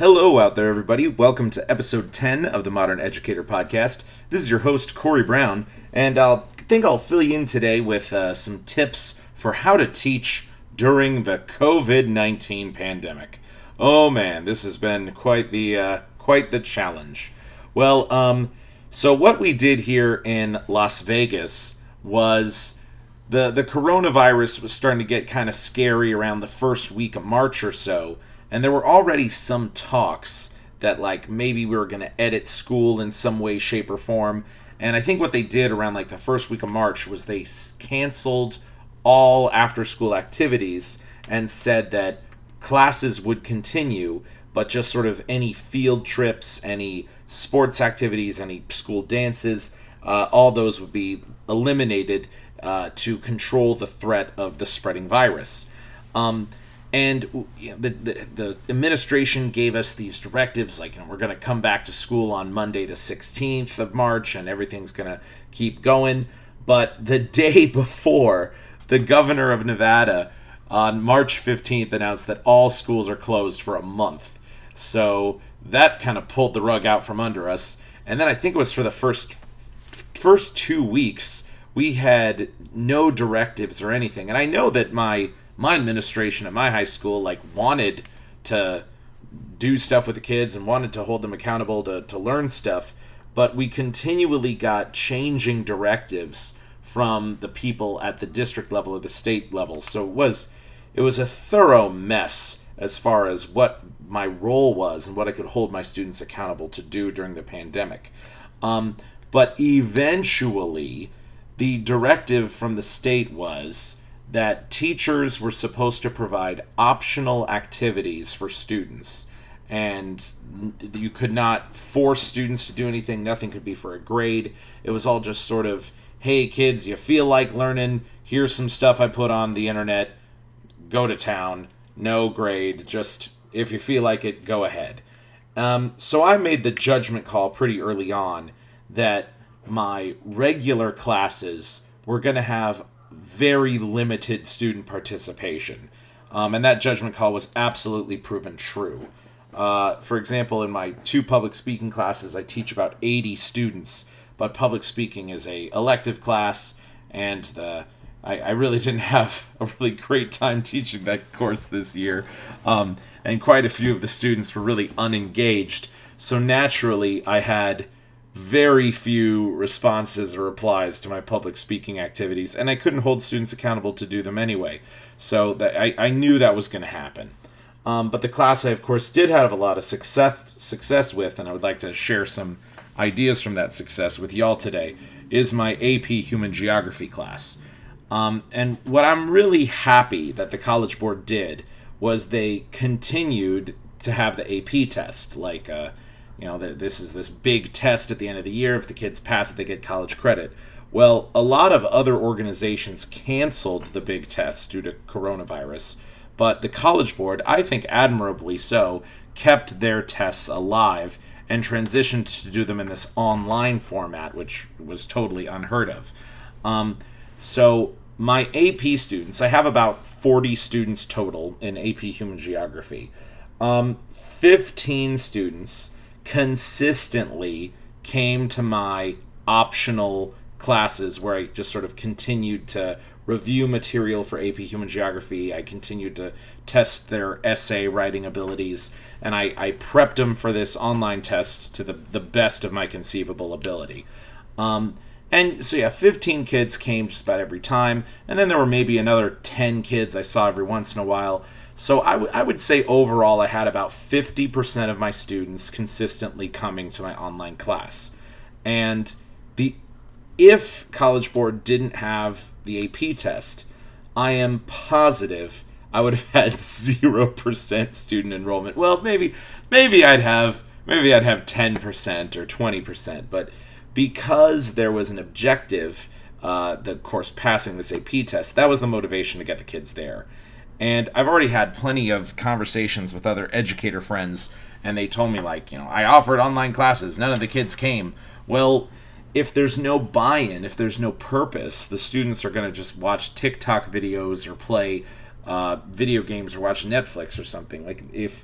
Hello, out there, everybody. Welcome to episode 10 of the Modern Educator Podcast. This is your host, Corey Brown, and I think I'll fill you in today with uh, some tips for how to teach during the COVID 19 pandemic. Oh man, this has been quite the, uh, quite the challenge. Well, um, so what we did here in Las Vegas was the the coronavirus was starting to get kind of scary around the first week of March or so and there were already some talks that like maybe we were going to edit school in some way shape or form. And i think what they did around like the first week of march was they canceled all after school activities and said that classes would continue but just sort of any field trips any sports activities any school dances uh, all those would be eliminated uh, to control the threat of the spreading virus. Um, and you know, the, the, the administration gave us these directives like you know we're going to come back to school on monday the 16th of march and everything's going to keep going. But the day before the governor of nevada on march 15th announced that all schools are closed for a month. So that kind of pulled the rug out from under us. And then i think it was for the first first two weeks we had no directives or anything. And i know that my my administration at my high school like wanted to do stuff with the kids and wanted to hold them accountable to, to learn stuff but we continually got changing directives from the people at the district level or the state level. So it was it was a thorough mess as far as what my role was and what i could hold my students accountable to do during the pandemic. Um, but eventually the directive from the state was that teachers were supposed to provide optional activities for students. And you could not force students to do anything. Nothing could be for a grade. It was all just sort of hey kids you feel like learning? Here's some stuff i put on the internet. Go to town. No grade. Just if you feel like it go ahead. Um, so i made the judgment call pretty early on that my regular classes were going to have very limited student participation. Um, and that judgment call was absolutely proven true. Uh, for example, in my two public speaking classes, I teach about 80 students, but public speaking is a elective class, and the I, I really didn't have a really great time teaching that course this year, um, and quite a few of the students were really unengaged. So naturally, I had very few responses or replies to my public speaking activities, and I couldn't hold students accountable to do them anyway. So that I, I knew that was going to happen. Um, but the class I, of course, did have a lot of success success with, and I would like to share some ideas from that success with y'all today, is my AP Human Geography class. Um, and what I'm really happy that the College Board did was they continued to have the AP test, like. Uh, you know, this is this big test at the end of the year. If the kids pass it, they get college credit. Well, a lot of other organizations canceled the big test due to coronavirus, but the College Board, I think admirably so, kept their tests alive and transitioned to do them in this online format, which was totally unheard of. Um, so, my AP students, I have about 40 students total in AP Human Geography. Um, 15 students consistently came to my optional classes where I just sort of continued to review material for AP Human Geography. I continued to test their essay writing abilities, and I, I prepped them for this online test to the, the best of my conceivable ability. Um, and so, yeah, 15 kids came just about every time, and then there were maybe another 10 kids I saw every once in a while. So I, w- I would say overall, I had about 50% of my students consistently coming to my online class. And the if College Board didn't have the AP test, I am positive I would have had 0% student enrollment. Well, maybe maybe I'd have maybe I'd have 10% or 20%, but because there was an objective, uh, the course passing this AP test, that was the motivation to get the kids there. And I've already had plenty of conversations with other educator friends, and they told me, like, you know, I offered online classes, none of the kids came. Well, if there's no buy in, if there's no purpose, the students are going to just watch TikTok videos or play uh, video games or watch Netflix or something. Like, if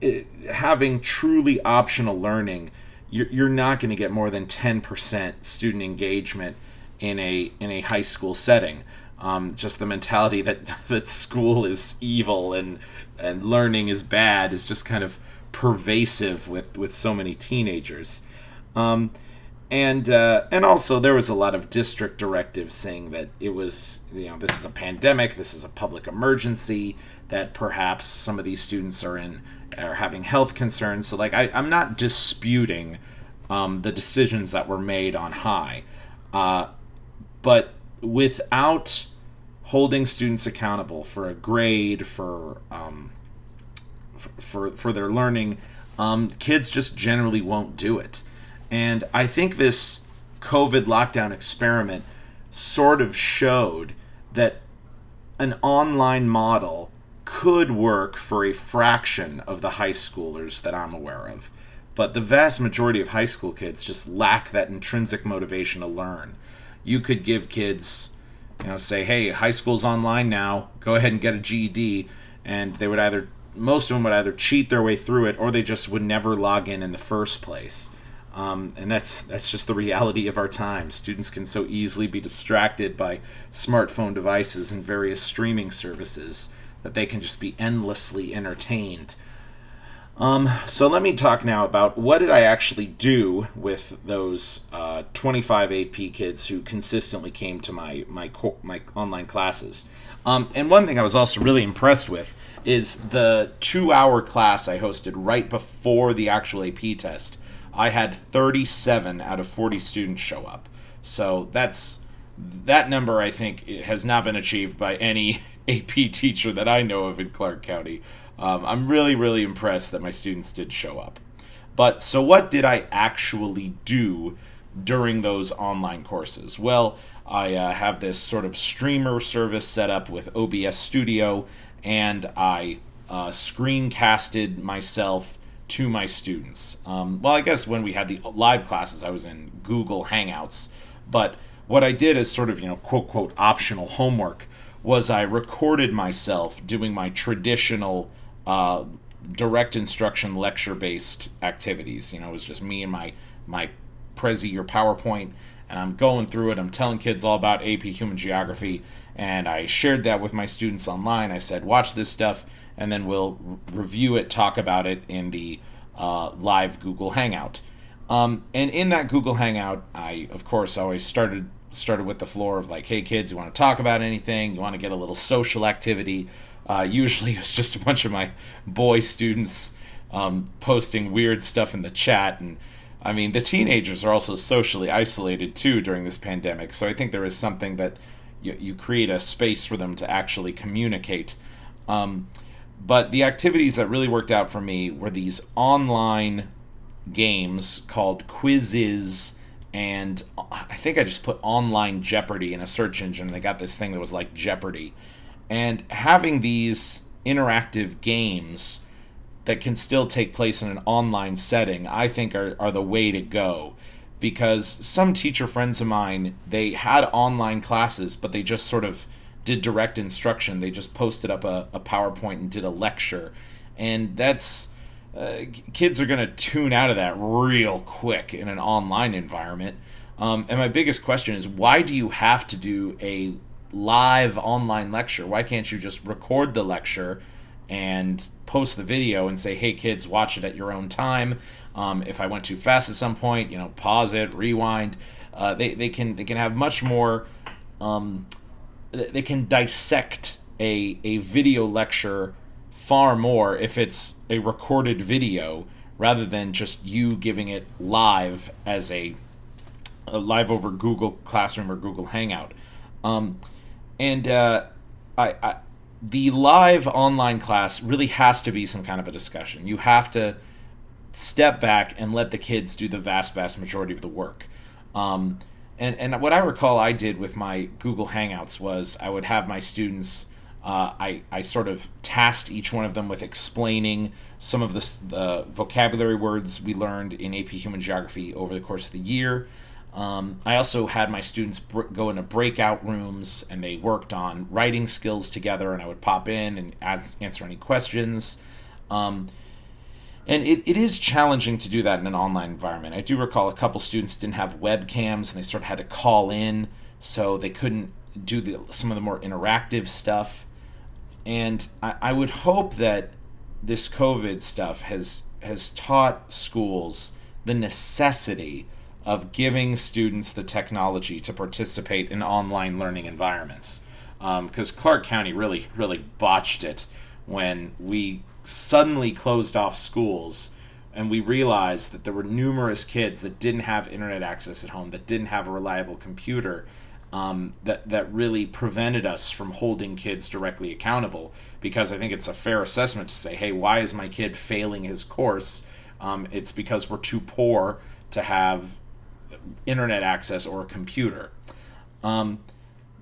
it, having truly optional learning, you're, you're not going to get more than 10% student engagement in a in a high school setting. Um, just the mentality that that school is evil and and learning is bad is just kind of pervasive with with so many teenagers. Um, and uh, and also there was a lot of district directives saying that it was you know this is a pandemic, this is a public emergency, that perhaps some of these students are in are having health concerns. So like I, I'm not disputing um, the decisions that were made on high, uh, but without holding students accountable for a grade for um, for for their learning, um, kids just generally won't do it. And I think this COVID lockdown experiment sort of showed that an online model could work for a fraction of the high schoolers that I'm aware of. But the vast majority of high school kids just lack that intrinsic motivation to learn. You could give kids, you know, say, hey, high school's online now, go ahead and get a GED. And they would either, most of them would either cheat their way through it or they just would never log in in the first place. Um, and that's that's just the reality of our time. Students can so easily be distracted by smartphone devices and various streaming services that they can just be endlessly entertained. Um, so let me talk now about what did I actually do with those uh, 25 AP kids who consistently came to my my my online classes. Um, and one thing I was also really impressed with is the two-hour class I hosted right before the actual AP test. I had 37 out of 40 students show up. So that's that number. I think has not been achieved by any AP teacher that I know of in Clark County. Um, I'm really, really impressed that my students did show up. But so, what did I actually do during those online courses? Well, I uh, have this sort of streamer service set up with OBS Studio, and I uh, screencasted myself to my students. Um, well, I guess when we had the live classes, I was in Google Hangouts, but what I did as sort of, you know, quote, quote, optional homework was I recorded myself doing my traditional uh, direct instruction lecture based activities. You know, it was just me and my my Prezi or PowerPoint, and I'm going through it. I'm telling kids all about AP Human Geography, and I shared that with my students online. I said, watch this stuff, and then we'll review it, talk about it in the uh, live Google Hangout. Um, and in that Google Hangout, I of course always started started with the floor of like, hey kids, you want to talk about anything? You want to get a little social activity? Uh, usually it's just a bunch of my boy students um, posting weird stuff in the chat. And I mean, the teenagers are also socially isolated too during this pandemic. So I think there is something that you, you create a space for them to actually communicate. Um, but the activities that really worked out for me were these online games called Quizizz and I think I just put online Jeopardy in a search engine and I got this thing that was like Jeopardy. And having these interactive games that can still take place in an online setting, I think are, are the way to go. Because some teacher friends of mine, they had online classes, but they just sort of did direct instruction. They just posted up a, a PowerPoint and did a lecture. And that's uh, kids are going to tune out of that real quick in an online environment. Um, and my biggest question is why do you have to do a live online lecture? Why can't you just record the lecture and post the video and say, hey, kids, watch it at your own time? Um, if I went too fast at some point, you know, pause it, rewind. Uh, they, they can they can have much more. Um, they can dissect a a video lecture far more if it's a recorded video rather than just you giving it live as a, a live over Google Classroom or Google Hangout. Um, and uh, I, I, the live online class really has to be some kind of a discussion. You have to step back and let the kids do the vast, vast majority of the work. Um, and, and what I recall I did with my Google Hangouts was I would have my students uh, I, I sort of tasked each one of them with explaining some of the, the vocabulary words we learned in AP Human Geography over the course of the year. Um, I also had my students br- go into breakout rooms and they worked on writing skills together, and I would pop in and ask, answer any questions. Um, and it, it is challenging to do that in an online environment. I do recall a couple students didn't have webcams and they sort of had to call in, so they couldn't do the, some of the more interactive stuff. And I, I would hope that this COVID stuff has has taught schools the necessity of giving students the technology to participate in online learning environments. Because um, Clark County really, really botched it when we suddenly closed off schools and we realized that there were numerous kids that didn't have internet access at home, that didn't have a reliable computer, um, that that really prevented us from holding kids directly accountable. Because I think it's a fair assessment to say, hey, why is my kid failing his course? Um, it's because we're too poor to have internet access or a computer. Um,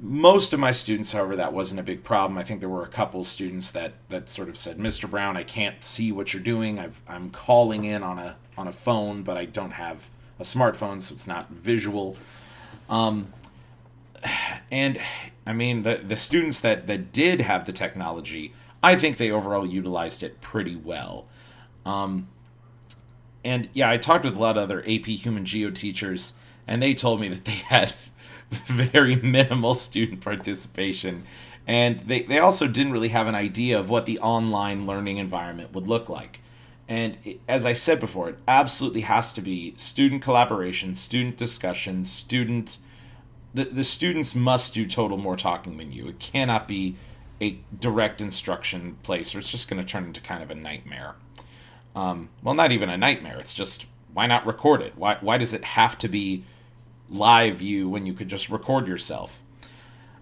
most of my students, however, that wasn't a big problem. I think there were a couple students that that sort of said, "Mr. Brown, I can't see what you're doing. i am calling in on a on a phone, but I don't have a smartphone, so it's not visual." Um, and I mean, the the students that that did have the technology, I think they overall utilized it pretty well. Um, and yeah, I talked with a lot of other AP Human Geo teachers, and they told me that they had very minimal student participation. And they, they also didn't really have an idea of what the online learning environment would look like. And it, as I said before, it absolutely has to be student collaboration, student discussion, student. The, the students must do total more talking than you. It cannot be a direct instruction place, or it's just going to turn into kind of a nightmare. Um, well, not even a nightmare. It's just why not record it? Why why does it have to be live view when you could just record yourself?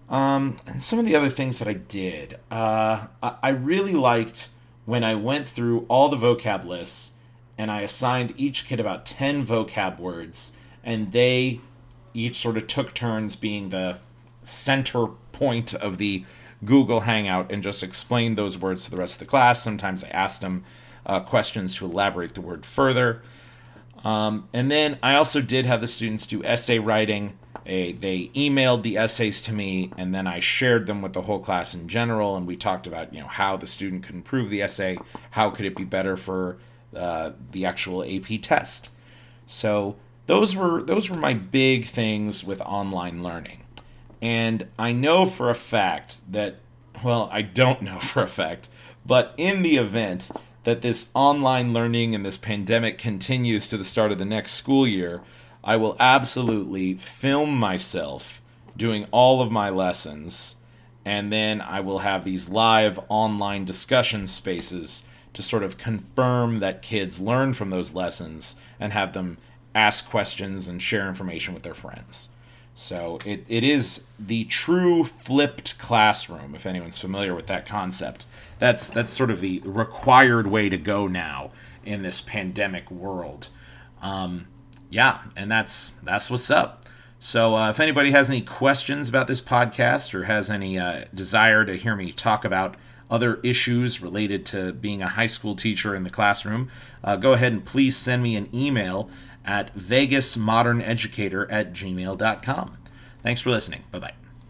Um, and some of the other things that I did, uh, I really liked when I went through all the vocab lists and I assigned each kid about 10 vocab words, and they each sort of took turns being the center point of the Google Hangout and just explained those words to the rest of the class. Sometimes I asked them uh, questions to elaborate the word further. Um, and then I also did have the students do essay writing. A, they emailed the essays to me, and then I shared them with the whole class in general. And we talked about you know how the student could improve the essay, how could it be better for uh, the actual AP test. So those were those were my big things with online learning. And I know for a fact that well, I don't know for a fact, but in the event that this online learning and this pandemic continues to the start of the next school year, I will absolutely film myself doing all of my lessons, and then I will have these live online discussion spaces to sort of confirm that kids learn from those lessons and have them ask questions and share information with their friends. So it, it is the true flipped classroom, if anyone's familiar with that concept. That's that's sort of the required way to go now in this pandemic world. Um, yeah, and that's that's what's up. So uh, if anybody has any questions about this podcast or has any uh, desire to hear me talk about other issues related to being a high school teacher in the classroom, uh, go ahead and please send me an email at vegasmoderneducator at gmail.com. Thanks for listening. Bye bye.